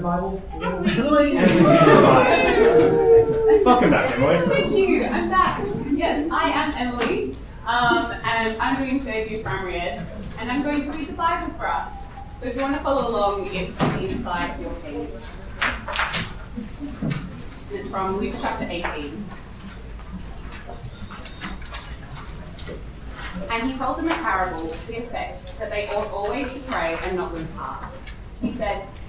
Bible? Emily. Welcome back, Emily. Thank you. I'm back. Yes, I am Emily, um, and I'm doing third year primary ed, and I'm going to read the Bible for us. So if you want to follow along, it's on the inside of your page. It's from Luke chapter 18. And he told them a parable to the effect that they ought always to pray and not lose heart. He said,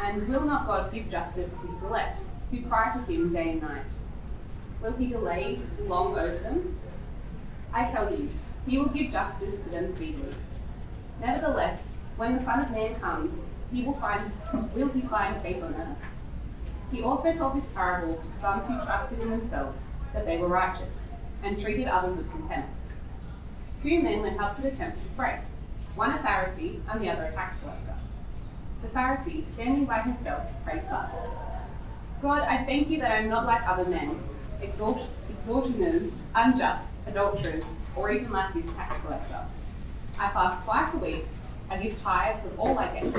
And will not God give justice to his elect, who cry to him day and night? Will he delay long over them? I tell you, he will give justice to them speedily. Nevertheless, when the Son of Man comes, he will find will he find faith on earth? He also told this parable to some who trusted in themselves that they were righteous, and treated others with contempt. Two men went up to the temple to pray, one a Pharisee and the other a tax collector. The Pharisee, standing by himself, prayed thus God, I thank you that I am not like other men, extort- extortioners, unjust, adulterers, or even like this tax collector. I fast twice a week, I give tithes of all I get.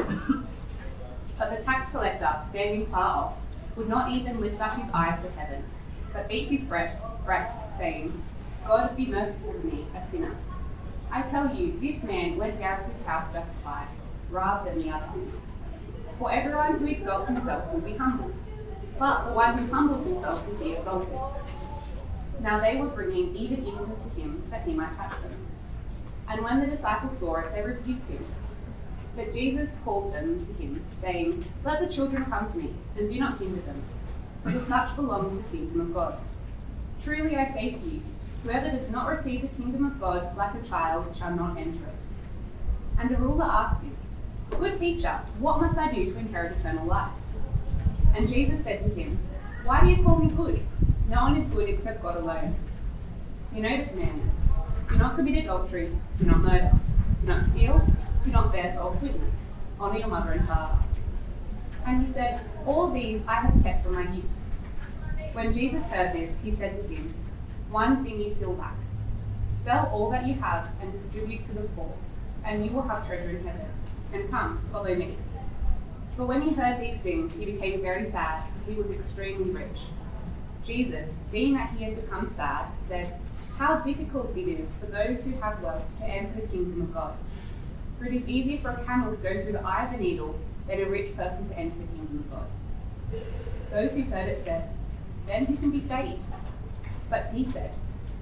But the tax collector, standing far off, would not even lift up his eyes to heaven, but beat his breast, breast saying, God be merciful to me, a sinner. I tell you, this man went out of his house justified, rather than the other. For everyone who exalts himself will be humbled, but the one who humbles himself will be exalted. Now they were bringing even infants to him that he might touch them. And when the disciples saw it, they rebuked him. But Jesus called them to him, saying, Let the children come to me, and do not hinder them, for to such belongs the kingdom of God. Truly I say to you, whoever does not receive the kingdom of God like a child shall not enter it. And the ruler asked him, Good teacher, what must I do to inherit eternal life? And Jesus said to him, Why do you call me good? No one is good except God alone. You know the commandments. Do not commit adultery, do not murder, do not steal, do not bear false witness, honour your mother and father. And he said, All these I have kept from my youth. When Jesus heard this, he said to him, One thing you still lack. Sell all that you have and distribute to the poor, and you will have treasure in heaven. And come, follow me. But when he heard these things, he became very sad. for He was extremely rich. Jesus, seeing that he had become sad, said, How difficult it is for those who have wealth to enter the kingdom of God. For it is easier for a camel to go through the eye of a needle than a rich person to enter the kingdom of God. Those who heard it said, Then who can be saved? But he said,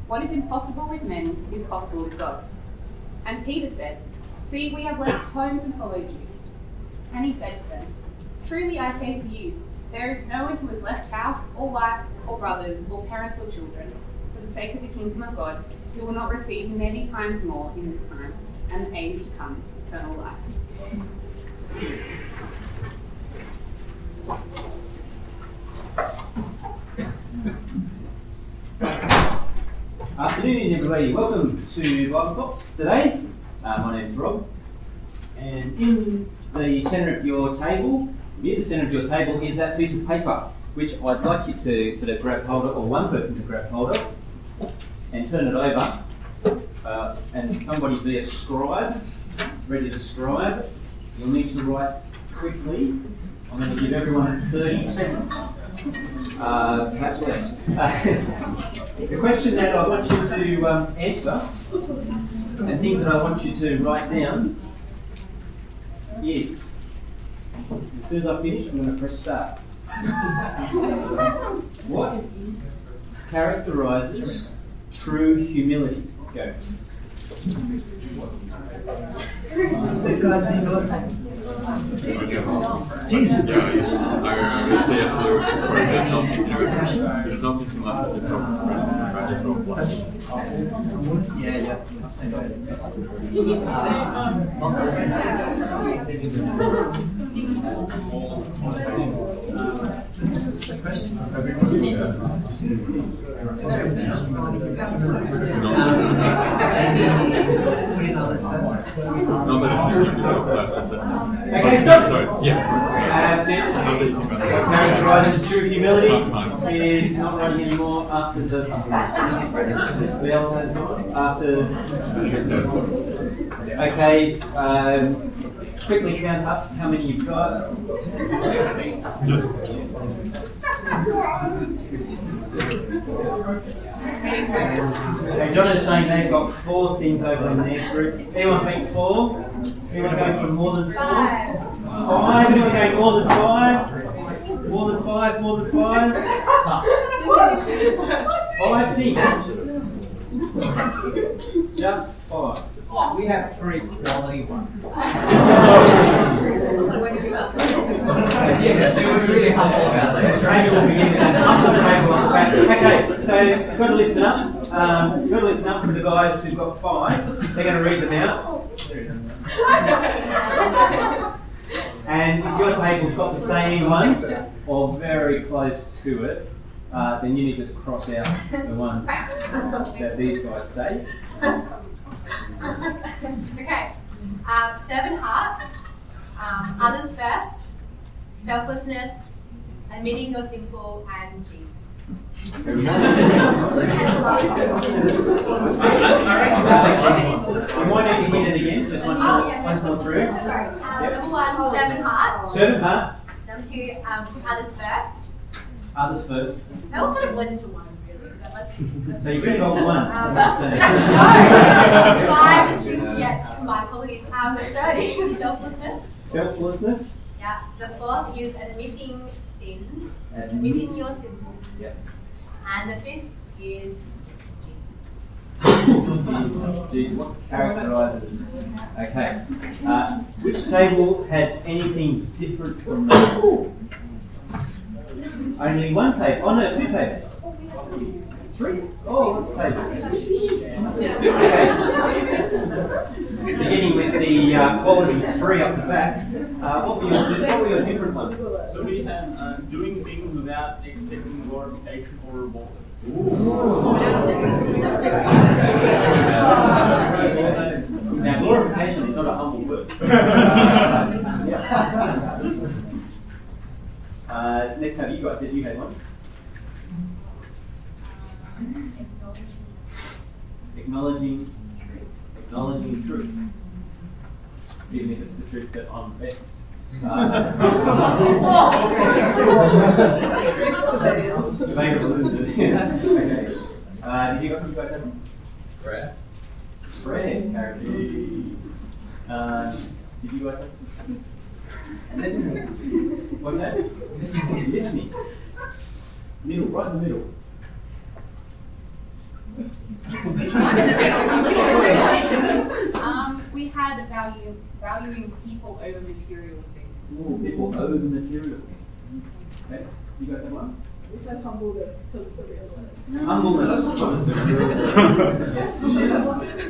What is impossible with men is possible with God. And Peter said, See, we have left homes and followed you. And he said to them, Truly I say to you, there is no one who has left house or wife or brothers or parents or children for the sake of the kingdom of God who will not receive many times more in this time and the age to come eternal life. Afternoon, everybody. Welcome to Bible Talks today. Uh, my name's Rob, and in the centre of your table, near the centre of your table, is that piece of paper, which I'd like you to sort of grab hold of, or one person to grab hold of, and turn it over. Uh, and somebody be a scribe, ready to scribe. You'll need to write quickly. I'm going to give everyone 30 seconds. Uh, perhaps less. Uh, the question that I want you to um, answer, and things that I want you to write down, is as soon as I finish, I'm going to press start. what characterizes true humility? Go. This Jesus. I will say after there's nothing, there's nothing too much to talk about. I just don't want Yeah, yeah. 本当に。Okay, stop. Sorry, yeah. That's it. It. Characterises true humility is not writing anymore after the We well, after. Okay, um, quickly count up how many you've got. Okay, John is saying they've got four things over in their group. Anyone think four? Anyone going for more than four? Five. Anyone going more than five? More than five? More than five? Five things. Just five. We have three quality ones. Yeah, so we're really humble about it. Training will begin at upper table on the back. Okay, so you've got to listen up. Um, you've got to listen up for the guys who've got five. They're going to read them out. And if your table's got the same ones, or very close to it, uh, then you need to cross out the one that these guys say. Okay. Um, servant heart, um, others first, selflessness, admitting you're sinful, and Jesus. You might need to hear it again, just once Oh, more, yeah. once more through. Sorry. Um, number one, servant heart. Servant heart, Number two, um, others first. Others first. They all kind of blend into one, really. But let's, let's So you can got one. Um, So- no, five distinct yet combined qualities. Um, the third is selflessness. Selflessness. Yeah. The fourth is admitting sin, admitting your sinful. Yeah. And the fifth is Jesus. Jesus, what characterises? Okay. Uh, which table had anything different from that? Only one table. Oh no, two tables. Three. Oh, what's table? Okay. Beginning with the uh, quality three up the back. Uh, what were your what were your different ones? So we have uh, doing things without expecting glorification or reward. Now, glorification is not a humble word. uh, next time, you guys said you had one. Acknowledging, truth. acknowledging truth, even if it's the truth that I'm vexed. Uh, you may have alluded to it. okay. Uh, did you, you guys have one? Prayer. Prayer character. Uh, did you guys have? Listening. What's that? Listening. Listening. Middle, right in the middle. Um, we had value, valuing people over material things. Ooh, people over the material. Okay, you guys have one? We have humbleness. yes.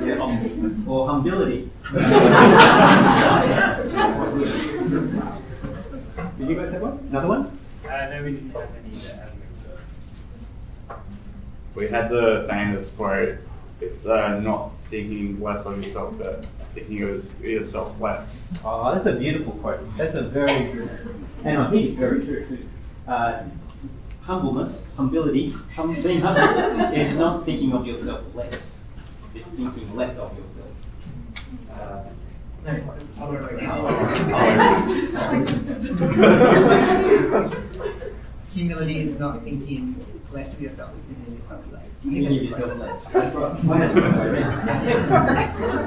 Yeah, hum- or humility. Did you guys have one? Another one? Uh, no, we didn't have any that had so. We had the famous quote, it's uh, not thinking less of yourself, but thinking of yourself less. Oh, that's a beautiful quote. That's a very good, and I think it's very true too. Uh, humbleness, humility, hum, being humble is not thinking of yourself less. It's thinking less of yourself. Uh, Humility is not thinking less of yourself, it's thinking yourself less. thinking of yourself less. That's right. I had it the other way around.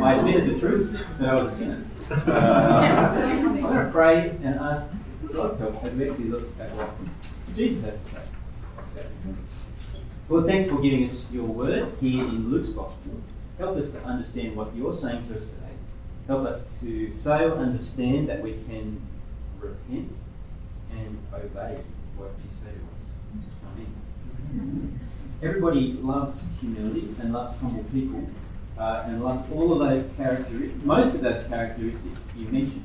I admitted the truth that I was a sinner. Uh, I'm going to pray and ask God's help as we actually look at what Jesus has to say. Lord, thanks for giving us your word here in Luke's Gospel. Help us to understand what you're saying to us today. Help us to so understand that we can repent and obey what you say to us. Amen. Everybody loves humility and loves humble people uh, and loves all of those characteristics, most of those characteristics you mentioned.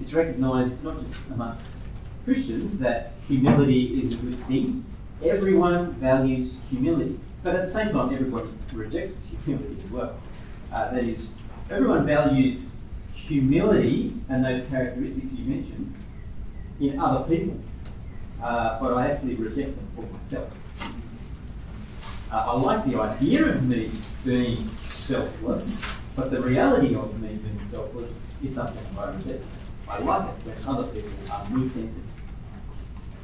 It's recognised not just amongst Christians that humility is a good thing. Everyone values humility, but at the same time, everybody rejects humility as well. Uh, that is, everyone values humility and those characteristics you mentioned in other people, uh, but I actually reject them for myself. Uh, I like the idea of me being selfless, but the reality of me being selfless is something I reject. I like it when other people are me centered.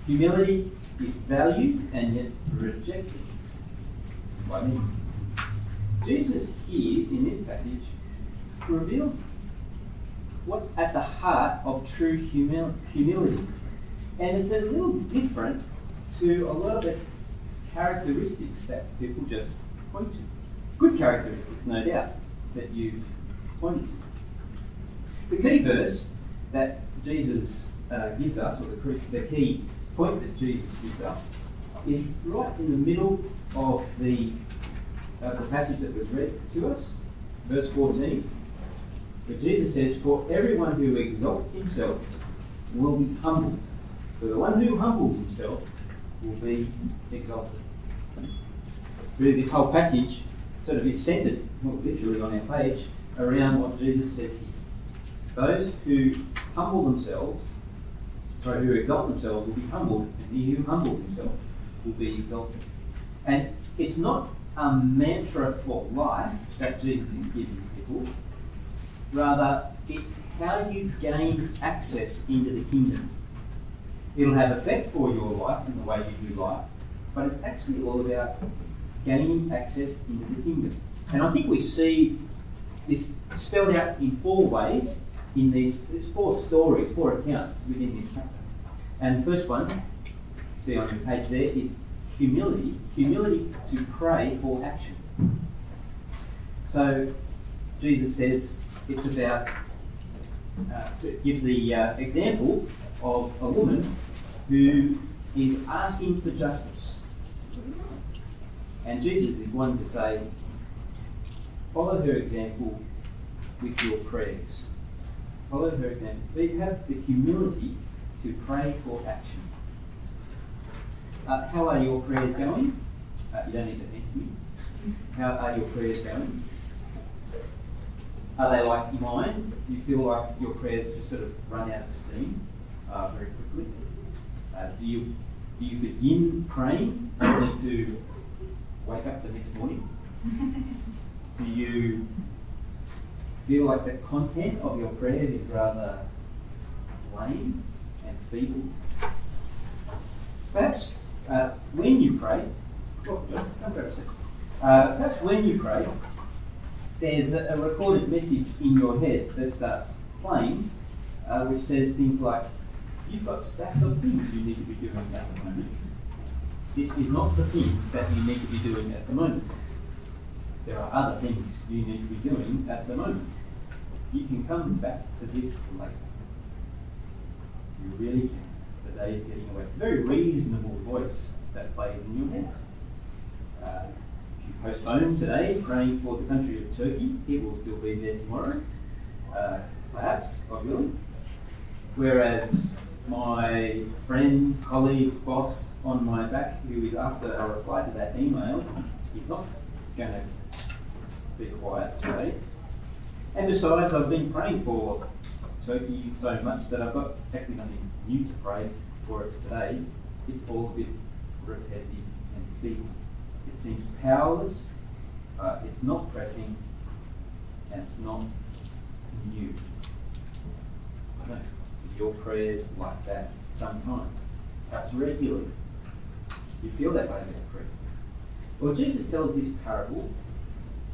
Humility is valued and yet rejected by me. Jesus here in this passage reveals what's at the heart of true humil- humility. And it's a little different to a lot of the characteristics that people just point to. Good characteristics, no doubt, that you've pointed to. The key verse that Jesus uh, gives us, or the, the key point that Jesus gives us, is right in the middle of the, uh, the passage that was read to us, verse 14. But Jesus says, For everyone who exalts himself will be humbled. For the one who humbles himself will be exalted. Really, this whole passage sort of is centered, more literally on our page, around what Jesus says here. Those who humble themselves, sorry, who exalt themselves will be humbled, and he who humbles himself will be exalted. And it's not a mantra for life that Jesus is giving people, Rather, it's how you gain access into the kingdom. It'll have effect for your life and the way you do life, but it's actually all about gaining access into the kingdom. And I think we see this spelled out in four ways in these four stories, four accounts within this chapter. And the first one, see on the page there, is humility. Humility to pray for action. So Jesus says, it's about, uh, so it gives the uh, example of a woman who is asking for justice. And Jesus is one to say, follow her example with your prayers. Follow her example. They have the humility to pray for action. Uh, how are your prayers going? Uh, you don't need to answer me. How are your prayers going? Are they like mine? Do you feel like your prayers just sort of run out of steam uh, very quickly? Uh, do you do you begin praying only to wake up the next morning? do you feel like the content of your prayers is rather lame and feeble? Perhaps uh, when you pray, oh, seat. Uh, perhaps when you pray, there's a, a, recorded message in your head that starts playing, uh, which says things like, You've got stacks of things you need to be doing at the moment. This is not the thing that you need to be doing at the moment. There are other things you need to be doing at the moment. You can come back to this later. You really can. The day is getting away. It's a very reasonable voice that plays in your head. Uh, if you postpone today, praying for the country of Turkey. It will still be there tomorrow, uh, perhaps, God willing. Whereas my friend, colleague, boss on my back, who is after a reply to that email, is not going to be quiet today. And besides, I've been praying for Turkey so much that I've got actually nothing new to pray for it today. It's all a bit repetitive and feeble. It seems powerless, uh, it's not pressing, and it's not new. I don't know if your prayers like that sometimes, perhaps regularly. You feel that way about prayer. Well, Jesus tells this parable,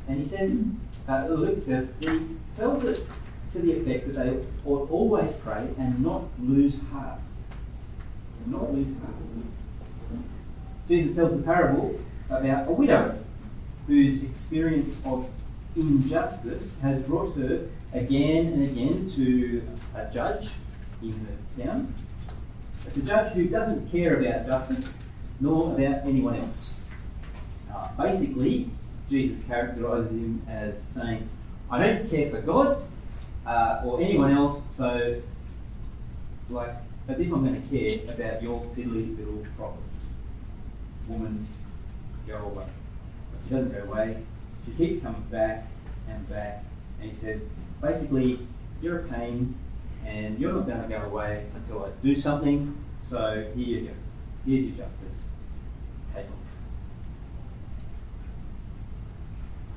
and he says, uh, Luke says, he tells it to the effect that they ought always pray and not lose heart. not lose heart. Jesus tells the parable about a widow whose experience of injustice has brought her again and again to a judge in her town. It's a judge who doesn't care about justice nor about anyone else. Uh, basically, Jesus characterizes him as saying, I don't care for God uh, or anyone else, so, like, as if I'm going to care about your piddly little problems. Woman, go away. But she doesn't go away. She keeps coming back and back. And he said, basically, you're a pain and you're not going to go away until I do something. So here you go. Here's your justice. Take off.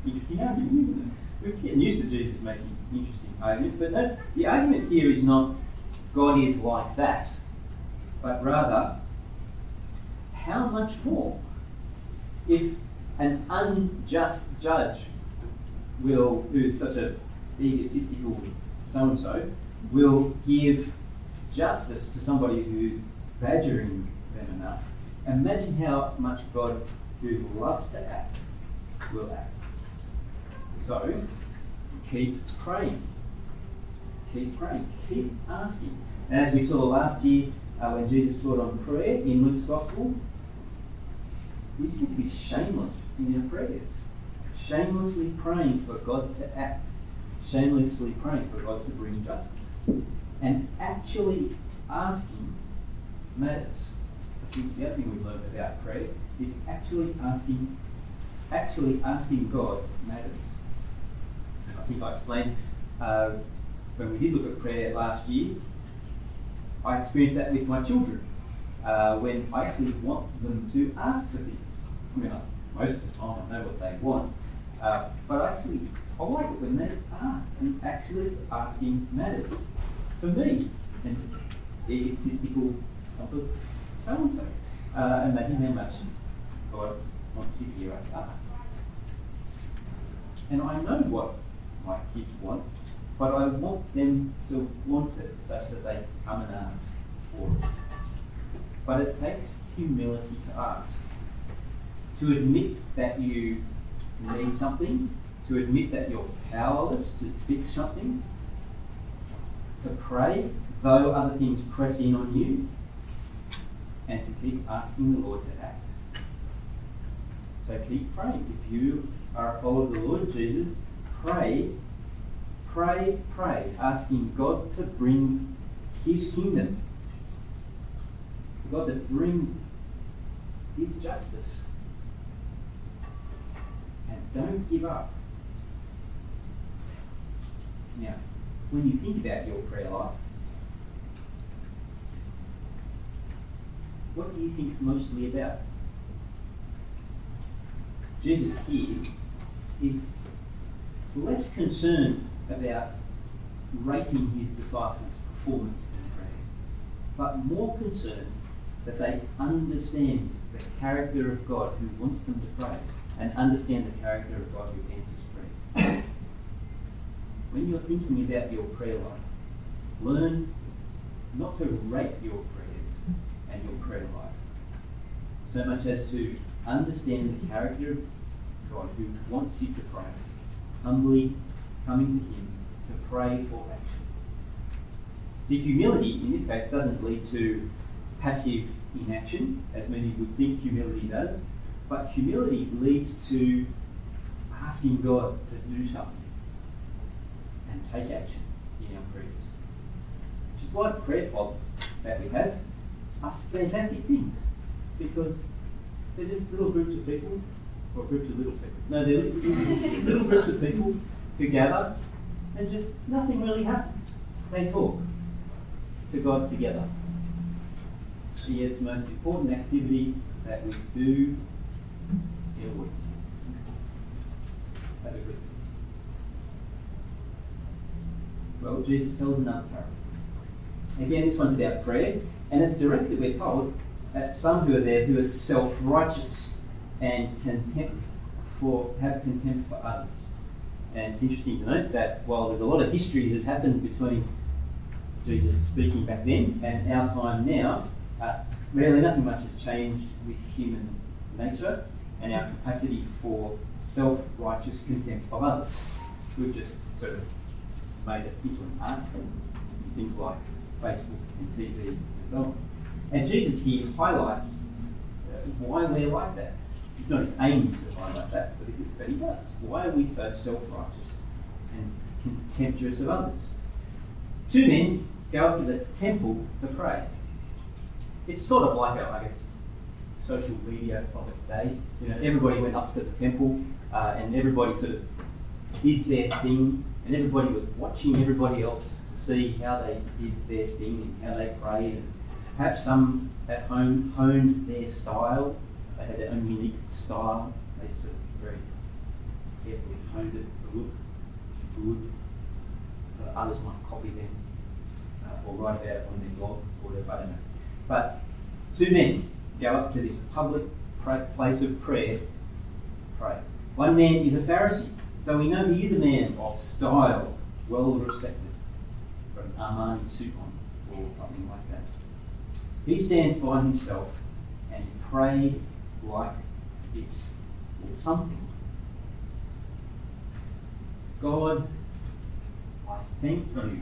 Interesting argument, isn't it? We're getting used to Jesus making interesting arguments, but notice the argument here is not God is like that, but rather, how much more? If an unjust judge will, who's such a egotistical so and so, will give justice to somebody who's badgering them enough, imagine how much God, who loves to act, will act. So, keep praying. Keep praying. Keep asking. And as we saw last year uh, when Jesus taught on prayer in Luke's Gospel, we just need to be shameless in our prayers. Shamelessly praying for God to act. Shamelessly praying for God to bring justice. And actually asking matters. I think the other thing we've learned about prayer is actually asking actually asking God matters. I think I explained uh, when we did look at prayer last year, I experienced that with my children. Uh, when I actually want them to ask for things. I mean, most of the time I know what they want, uh, but actually I like it when they ask, and actually asking matters for me. And egotistical compass, so and so. Uh, imagine how much God wants to hear us ask. And I know what my kids want, but I want them to want it such that they come and ask for it. But it takes humility to ask. To admit that you need something, to admit that you're powerless to fix something, to pray though other things press in on you, and to keep asking the Lord to act. So keep praying. If you are a follower of the Lord Jesus, pray, pray, pray, asking God to bring His kingdom, God to bring His justice. And don't give up. Now, when you think about your prayer life, what do you think mostly about? Jesus here is less concerned about rating his disciples' performance in prayer, but more concerned that they understand the character of God who wants them to pray and understand the character of God who answers prayer. when you're thinking about your prayer life, learn not to rate your prayers and your prayer life so much as to understand the character of God who wants you to pray, humbly coming to Him to pray for action. See, humility in this case doesn't lead to passive inaction, as many would think humility does, but humility leads to asking God to do something and take action in our prayers. Which is why prayer pods that we have are fantastic things because they're just little groups of people, or groups of little people. No, they're little, little groups of people who gather and just nothing really happens. They talk to God together. He is the most important activity that we do a week as a group. Well, Jesus tells another parable. Again, this one's about prayer, and it's directly, we're told, at some who are there who are self righteous and contempt for have contempt for others. And it's interesting to note that while there's a lot of history that has happened between Jesus speaking back then and our time now, uh, really nothing much has changed with human nature and our capacity for self righteous contempt of others. We've just sort of made it into an art form, things like Facebook and TV and so on. And Jesus here highlights uh, why we're like that. He's not aiming to highlight that, but, he does. Why are we so self righteous and contemptuous of others? Two men go up to the temple to pray. it's sort of like a, I guess, social media of its day. You know, everybody went up to the temple uh, and everybody sort of did their thing, and everybody was watching everybody else to see how they did their thing and how they prayed. And perhaps some at home honed their style. They had their own unique style. They sort of very carefully honed it look good. Uh, others might copy them uh, or write about it on their blog or whatever. I don't know. But two men go up to this public pra- place of prayer, pray. One man is a Pharisee, so we know he is a man of style, well respected, got an Armani suit on or something like that. He stands by himself and he prayed like this, or something. God, I thank you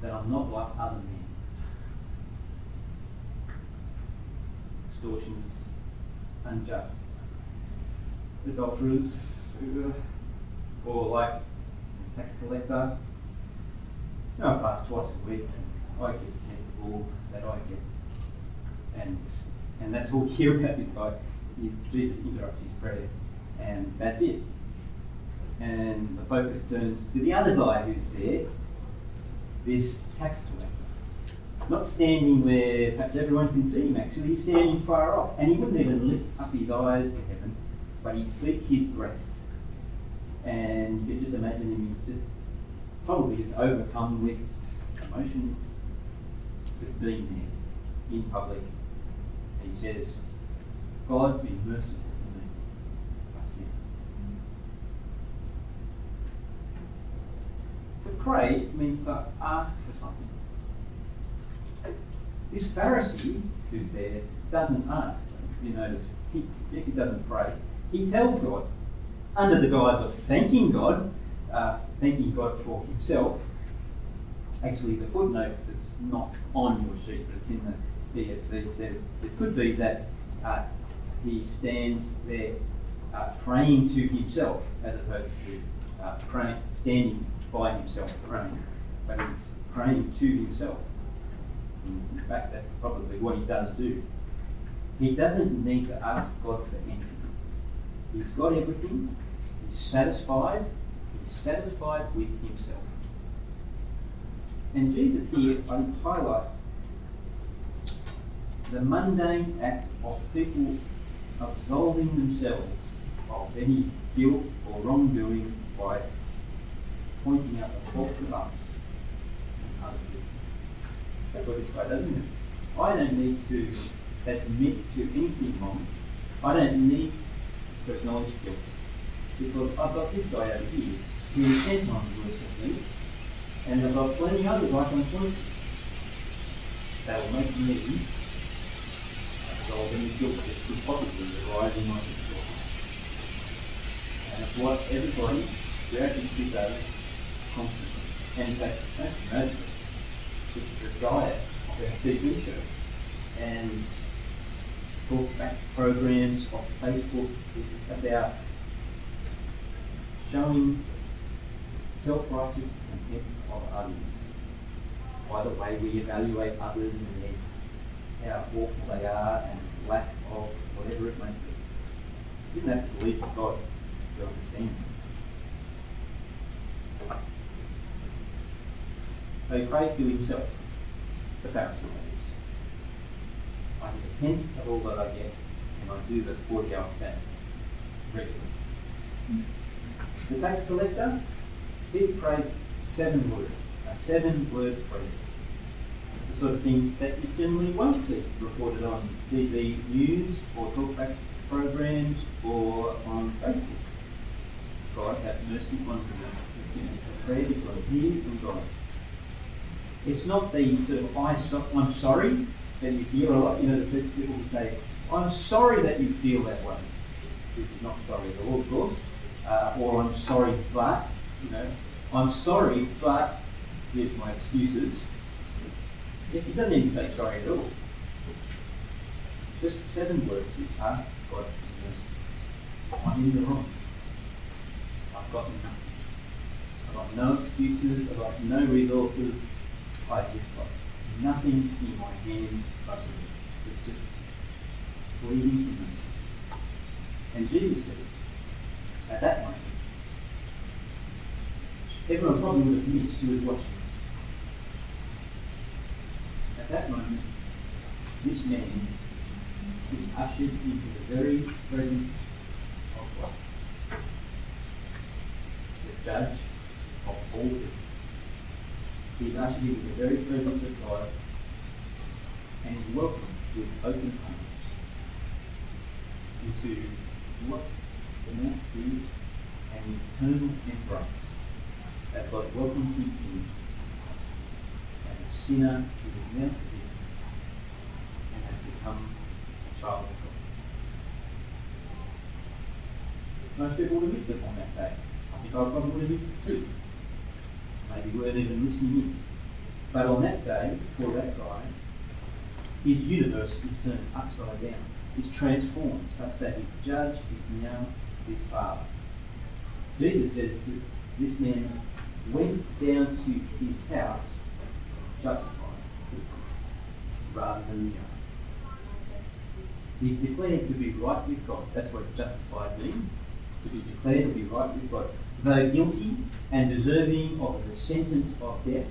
that I'm not like other men. Extortioners, unjust, adulterers, or like a tax collector. You know, I fast twice a week and I get the all that I get. And and that's all hear about this guy. Jesus interrupts his prayer and that's it. And the focus turns to the other guy who's there, this tax collector. Not standing where perhaps everyone can see him actually, he's standing far off. And he wouldn't even lift up his eyes to heaven, but he'd beat his breast. And you can just imagine him, he's just probably just overcome with emotion, just being there in public. And he says, God be merciful to me, a sinner. To pray means to ask for something. This Pharisee who's there doesn't ask. You notice he, doesn't pray. He tells God, under the guise of thanking God, uh, thanking God for himself. Actually, the footnote that's not on your sheet, but it's in the ESV says it could be that uh, he stands there uh, praying to himself as opposed to uh, praying, standing by himself praying, but he's praying to himself. In fact, that's probably what he does do. He doesn't need to ask God for anything. He's got everything. He's satisfied. He's satisfied with himself. And Jesus here highlights the mundane act of people absolving themselves of any guilt or wrongdoing by pointing out the faults of others and other people. That's what this guy does, isn't it? I don't need to admit to anything wrong. I don't need to acknowledge guilt. Because I've got this guy over here who is ten times worse than me, and I've got plenty others I can point to. That will make me absolve any guilt that could possibly arise in my situation. And it's what everybody history does constantly. And fact, know, it's the diet of our TV show. And talk back programs of Facebook it's about showing self-righteous contempt of others by the way we evaluate others and their, how awful they are and lack of whatever it may be. You didn't have to believe in God to understand. He prays to himself, the Pharisee. I a tenth of all that I get, and I do the 40 hour fast regularly. The tax collector, he prays seven words, a seven word prayer. The sort of thing that you generally won't see reported on TV news or talkback programs or on Facebook. God have mercy on. The prayer is got to hear God. It's not the sort of I so, I'm sorry that you hear a lot. You know, the people will say, I'm sorry that you feel that way. This is not sorry at all, of course. Uh, or I'm sorry, but, you know, I'm sorry, but here's my excuses. It doesn't even say sorry at all. Just seven words you ask God for mercy. I'm in the wrong. I've got nothing. I've got no excuses. I've got no resources. Nothing in my hand but. It's just pleading for mercy. And Jesus said, at that moment, everyone probably would have missed who was watching. At that moment, this man is ushered into the very presence of God, the judge of all people. He is ushered into the very presence of God and is welcomed with open arms into what the amounts to an eternal embrace that God welcomes him in as a sinner who is now forgiven and has become a child of God. Most people would have missed it on that day. I think I probably would have missed it too. Maybe weren't even listening in. But on that day, for that guy, his universe is turned upside down. It's transformed such that his judge is now his father. Jesus says to this man went down to his house justified rather than the other. He's declared to be right with God. That's what justified means. To be declared to be right with God. Though guilty and deserving of the sentence of death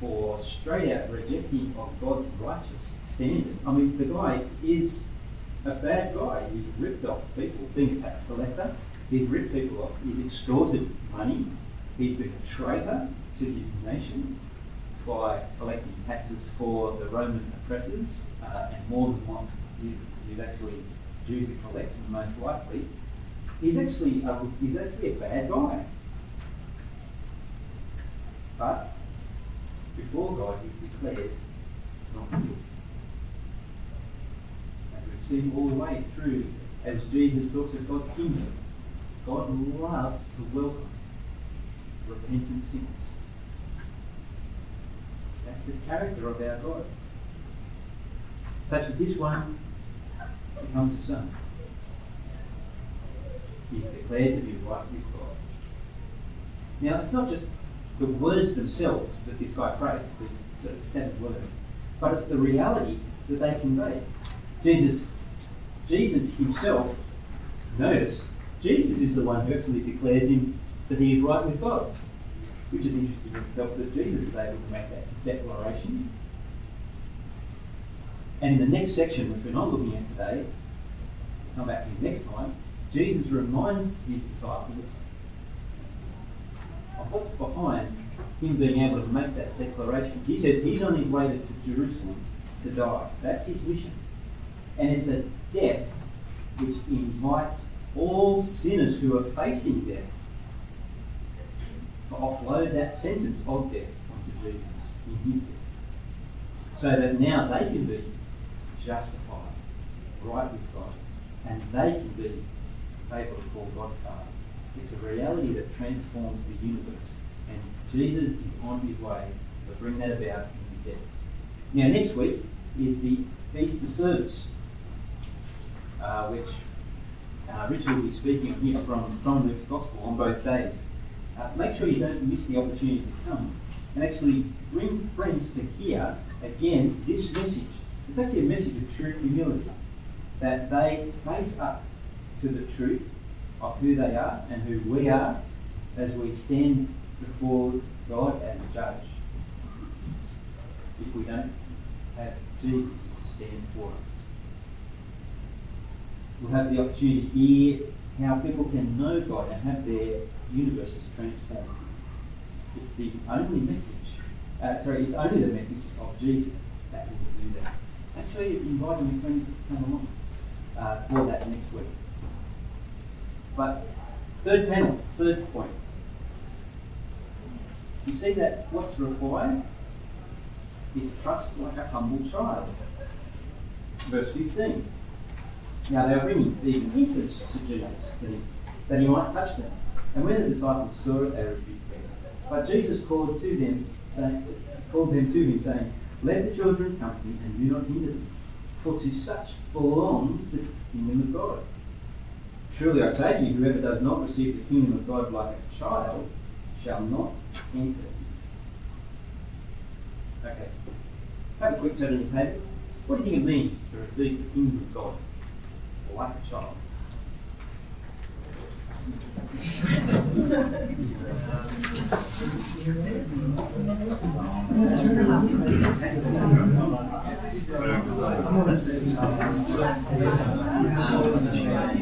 for straight out rejecting of God's righteous standard. I mean, the guy is a bad guy. He's ripped off people, being a tax collector. He's ripped people off. He's extorted money. He's been a traitor to his nation by collecting taxes for the Roman oppressors, uh, and more than one he- he's actually due to collect, most likely. He's actually a, he's actually a bad guy. But before God, he's declared not guilty. And we've seen all the way through as Jesus talks of God's kingdom. God loves to welcome repentant sinners. That's the character of our God. Such that this one becomes a son. He's declared to be right with God. Now, it's not just the words themselves that this guy prays, these sort of seven words, but it's the reality that they convey. Jesus, Jesus himself, notice, Jesus is the one who actually declares him that he is right with God, which is interesting in itself that Jesus is able to make that declaration. And in the next section, which we're not looking at today, come back here next time, Jesus reminds his disciples what's behind him being able to make that declaration. He says he's on his way to, Jerusalem to die. That's his mission. And it's a death which invites all sinners who are facing death to offload that sentence of death onto Jesus in his death. So that now they can be justified, right with God, and they can be able to call God Father. It's a reality that transforms the universe. And Jesus is on his way to bring that about in his death. Now, next week is the Easter service, uh, which uh, Richard will be speaking here from, from Luke's Gospel on both days. Uh, make sure you don't miss the opportunity to come and actually bring friends to hear again this message. It's actually a message of true humility that they face up to the truth of who they are and who we are as we stand before God as judge. If we don't have Jesus to stand for us, we'll have the opportunity to hear how people can know God and have their universes transformed. It's the only message, uh, sorry, it's only the message of Jesus that will do that. Actually, inviting your friends to come along uh, for that next week. But third panel, third point. You see that what's required is trust like a humble child. Verse 15. Now they were bringing even infants to Jesus, to him, that he might touch them. And when the disciples saw it, they rebuked them. But Jesus called to them, saying, called them to him, saying, Let the children come to me, and do not hinder them, for to such belongs the kingdom of God. Truly I say to you, whoever does not receive the kingdom of God like a child shall not enter it. Okay. have a quick turn on your tables. What do you think it means to receive the kingdom of God like a child?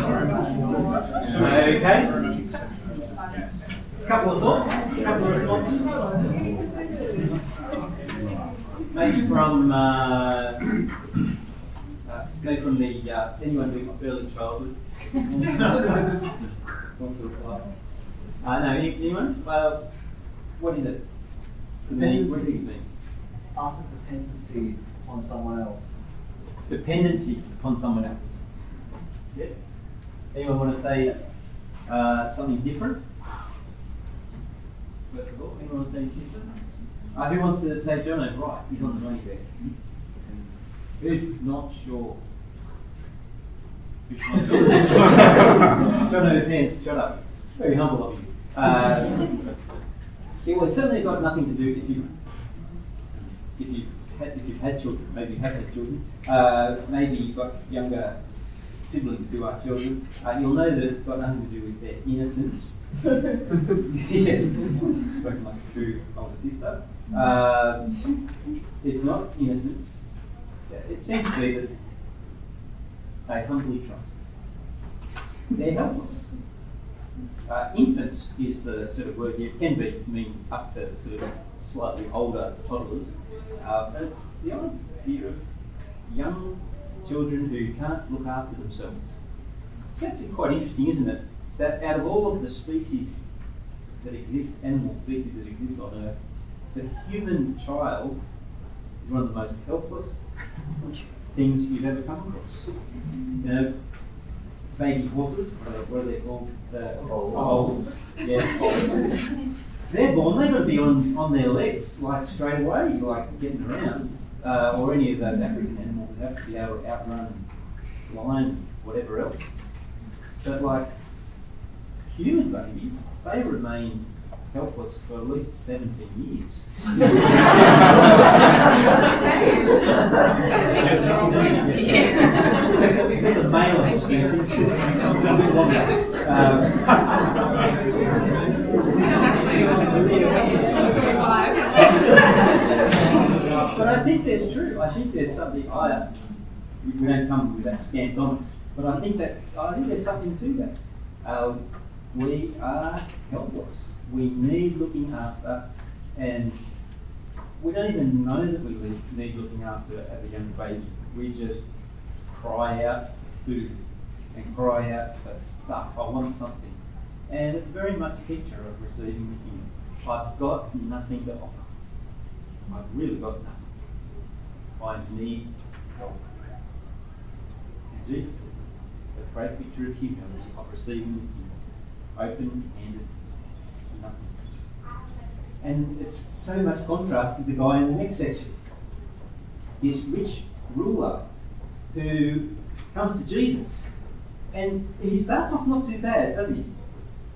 Okay. Couple of thoughts, couple of responses. Maybe from uh, uh, maybe from the uh, anyone with early childhood. Wants to reply? Uh, no, anyone? Uh, what is it? To me, what do you think it means? Dependency on someone else. Dependency upon someone else. Anyone want to say uh, something different? First of all, anyone want to say anything different? Uh, who wants to say Jono's right? He's on the money there. Who's not sure? Who's not sure? Jono's hands, shut up. Very humble of you. Uh, it was certainly got nothing to do if you if you had if you've had children, maybe you have had children, uh, maybe you've got younger siblings who are children, uh, you'll know that it's got nothing to do with their innocence. yes, spoken like a true older sister. Uh, it's not innocence. It seems to be that they humbly trust. They're helpless. Uh, infants is the sort of word here. It can be mean up to sort of slightly older toddlers, uh, but it's the idea of young children who can't look after themselves. So that's quite interesting, isn't it? That out of all of the species that exist, animal species that exist on Earth, the human child is one of the most helpless things you've ever come across. You know, baby horses, what are they, what are they called? The foals. Yeah, foals. They're born, they've got to be on, on their legs like straight away, like getting around. Uh, or any of those African animals that have to be able to outrun lion, whatever else. But like human babies, they remain helpless for at least 17 years. Except the male species, a bit longer. Um, but I think that's true. I think there's something I we don't come with that scant on us, but I think that I think there's something to that. Uh, we are helpless. We need looking after, and we don't even know that we need need looking after as a young baby. We just cry out for food and cry out for stuff. I want something, and it's very much a picture of receiving the kingdom. I've got nothing to offer. I've really got nothing. I need help. And Jesus a great picture of humility, of receiving the kingdom, open-handed, nothingness. And it's so much contrast with the guy in the next section. This rich ruler who comes to Jesus. And he starts off not too bad, does he?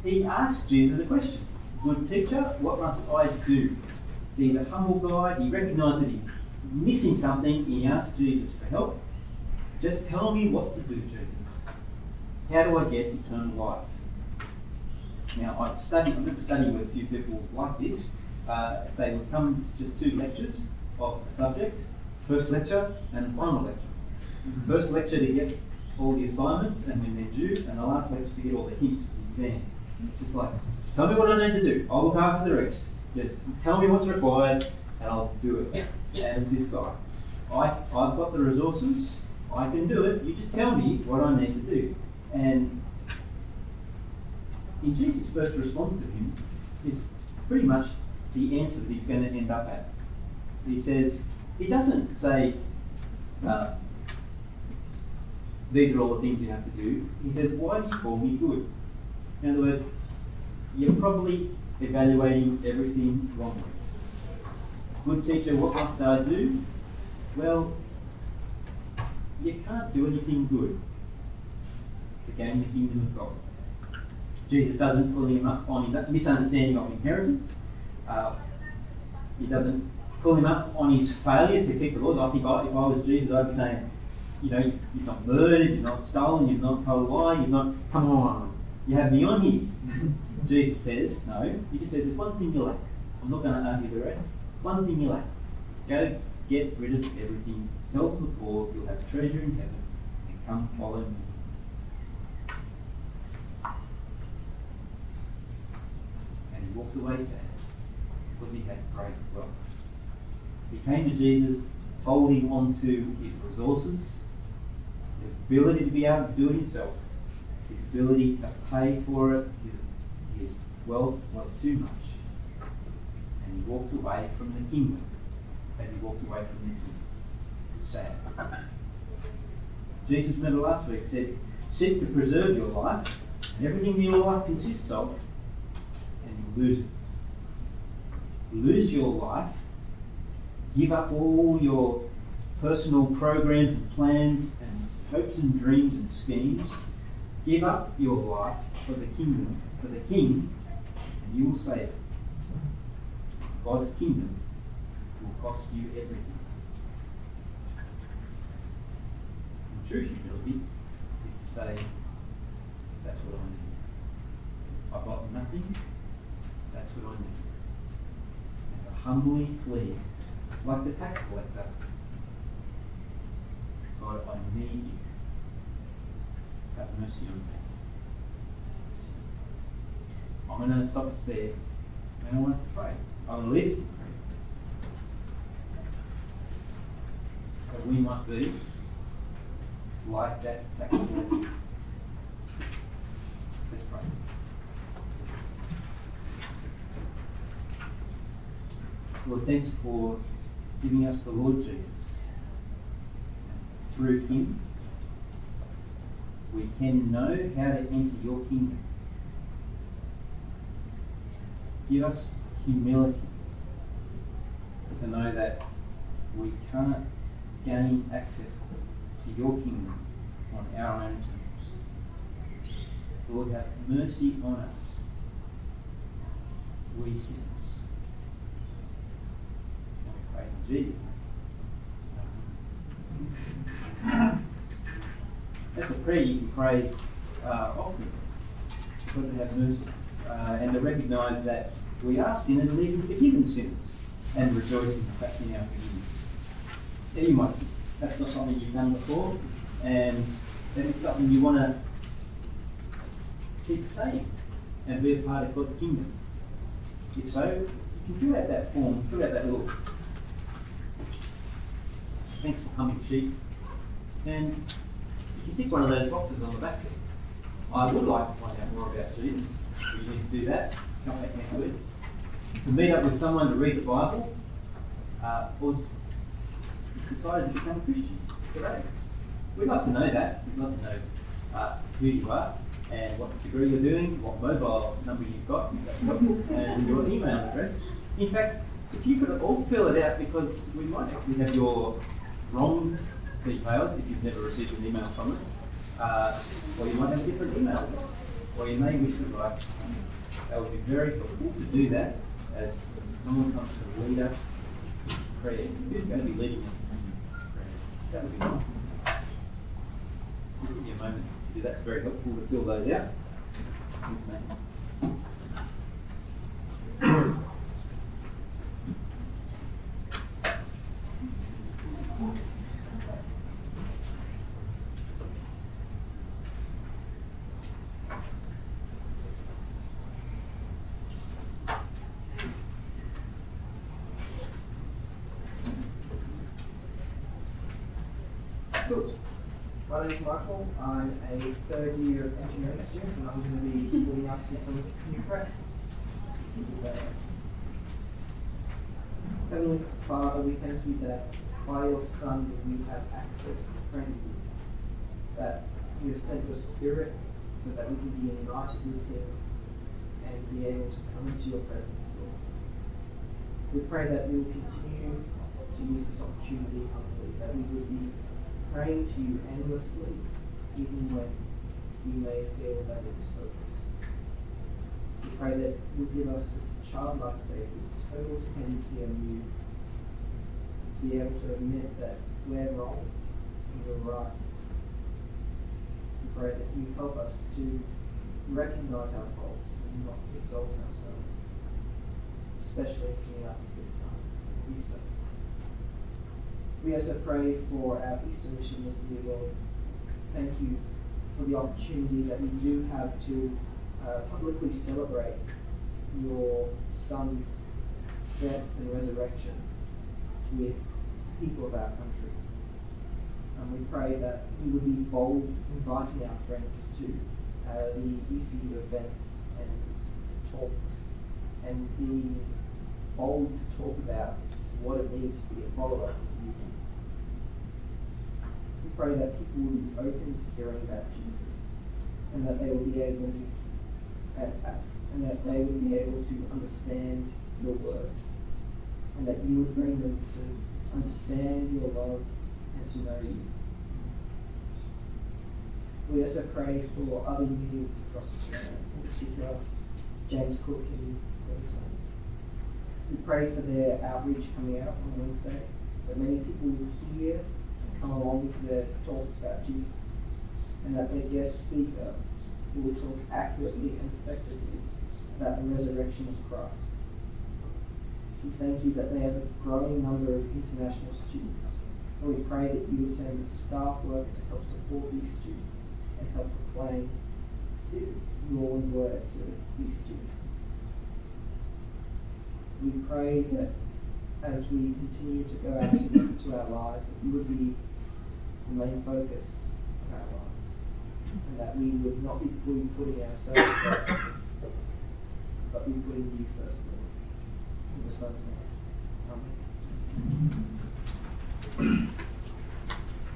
He asks Jesus a question. Good teacher, what must I do? See, the humble guy, he recognises that he's missing something, and he asked Jesus for help. Just tell me what to do, Jesus. How do I get eternal life? Now, I've studied, I remember studying with a few people like this. Uh, they would come to just two lectures of a subject, first lecture and final lecture. First lecture to get all the assignments and when they're due, and the last lecture to get all the hints for the exam. It's just like, tell me what I need to do. I'll look after the rest. Just tell me what's required, and I'll do it. And it's this guy. I, I've got the resources. I can do it. You just tell me what I need to do. And in Jesus' first response to him is pretty much the answer that he's going to end up at. He says, He doesn't say, uh, these are all the things you have to do. He says, why do you call me good? In other words, you're probably evaluating everything wrongly. Good teacher, what must I do? Well, you can't do anything good to gain the kingdom of God. Jesus doesn't pull him up on his misunderstanding of inheritance. Uh, he doesn't pull him up on his failure to keep the laws. I think if I was Jesus, I'd be saying, you know, you've not murdered, you've not stolen, you've not told a lie, you've not, come on, you have me on here. Jesus says, no, he just says, there's one thing you lack. I'm not going to argue the rest. One thing you lack. Go get rid of everything. Sell to the poor, you'll have treasure in heaven, and come follow me. And he walks away sad because he had great wealth. He came to Jesus holding on to his resources, his ability to be able to do it himself, his ability to pay for it, his, his wealth was too much. And he walks away from the kingdom as he walks away from the kingdom. Sad. Jesus, remember last week, said, Seek to preserve your life, and everything your life consists of, and you lose it. Lose your life, give up all your personal programs and plans and hopes and dreams and schemes. Give up your life for the kingdom, for the king, and you will save it. God's kingdom will cost you everything. And true humility is to say, that's what I need. I've got nothing, that's what I need. And to humbly plead, like the tax collector, God, I need you. Have mercy on me. I'm going to stop us there. And I want us to pray. That we must be like that tax collector. Lord, thanks for giving us the Lord Jesus. Through him, we can know how to enter your kingdom. Give us humility to know that we can't gain access to your kingdom on our own terms. Lord, have mercy on us, we sinners. We pray in Jesus' name. That's a prayer you can pray uh, often. God to have mercy uh, and to recognise that we are sinners and even forgiven sinners and rejoice in the fact in our forgiveness. Yeah, you might that's not something you've done before and that is something you want to keep saying and be a part of God's kingdom. If so, you can fill out that form, fill out that little thanks for coming sheet and you can tick one of those boxes on the back there. I would like to find out more about Jesus. You need to do that. Come back next week. To meet up with someone to read the Bible, uh, or decided to become a Christian today. We'd like to know that. We'd love to know uh, who you are and what degree you're doing, what mobile number you've got, and your email address. In fact, if you could all fill it out because we might actually have your wrong details if you've never received an email from us, uh, or you might have a different email address, or you may wish to write. That would be very helpful to do that as someone comes to lead us prayer. Who's going to be leading us in prayer? That would be nice. Give me a moment to do that. It's very helpful to fill those out. Thanks, mate. Good. My name is Michael. I'm a third year and I'm going to be leading us in some new prayer. Heavenly Father, we thank you that by your Son we have access to friend you, that you have sent your Spirit so that we can be united with Him and be able to come into your presence, Lord. We pray that we will continue to use this opportunity humbly, that we will be praying to you endlessly, even when we may feel that it is hopeless. We pray that you give us this childlike faith, this total dependency on you, to be able to admit that we're wrong and you're right. We pray that you help us to recognize our faults and not exalt ourselves, especially coming up to this time, Easter. We also pray for our Easter mission this year, Lord. Thank you for the opportunity that we do have to uh, publicly celebrate your Son's death and resurrection with people of our country. And we pray that we would be bold inviting our friends to uh, the ECU events and talks and be bold to talk about what it means to be a follower you. Pray that people will be open to hearing about Jesus and that they will be able and, and that they will be able to understand your word and that you would bring them to understand your love and to know you. We also pray for other unions across Australia, in particular James Cook in Queensland. We pray for their outreach coming out on Wednesday, that many people will hear come along to their talks about Jesus, and that their guest speaker will talk accurately and effectively about the resurrection of Christ. We thank you that they have a growing number of international students, and we pray that you would send staff work to help support these students and help proclaim your word to these students. We pray that as we continue to go out into our lives, that you would be the main focus of our lives, and that we would not be putting ourselves first, but be putting you first, Lord. In the Son's name. Amen.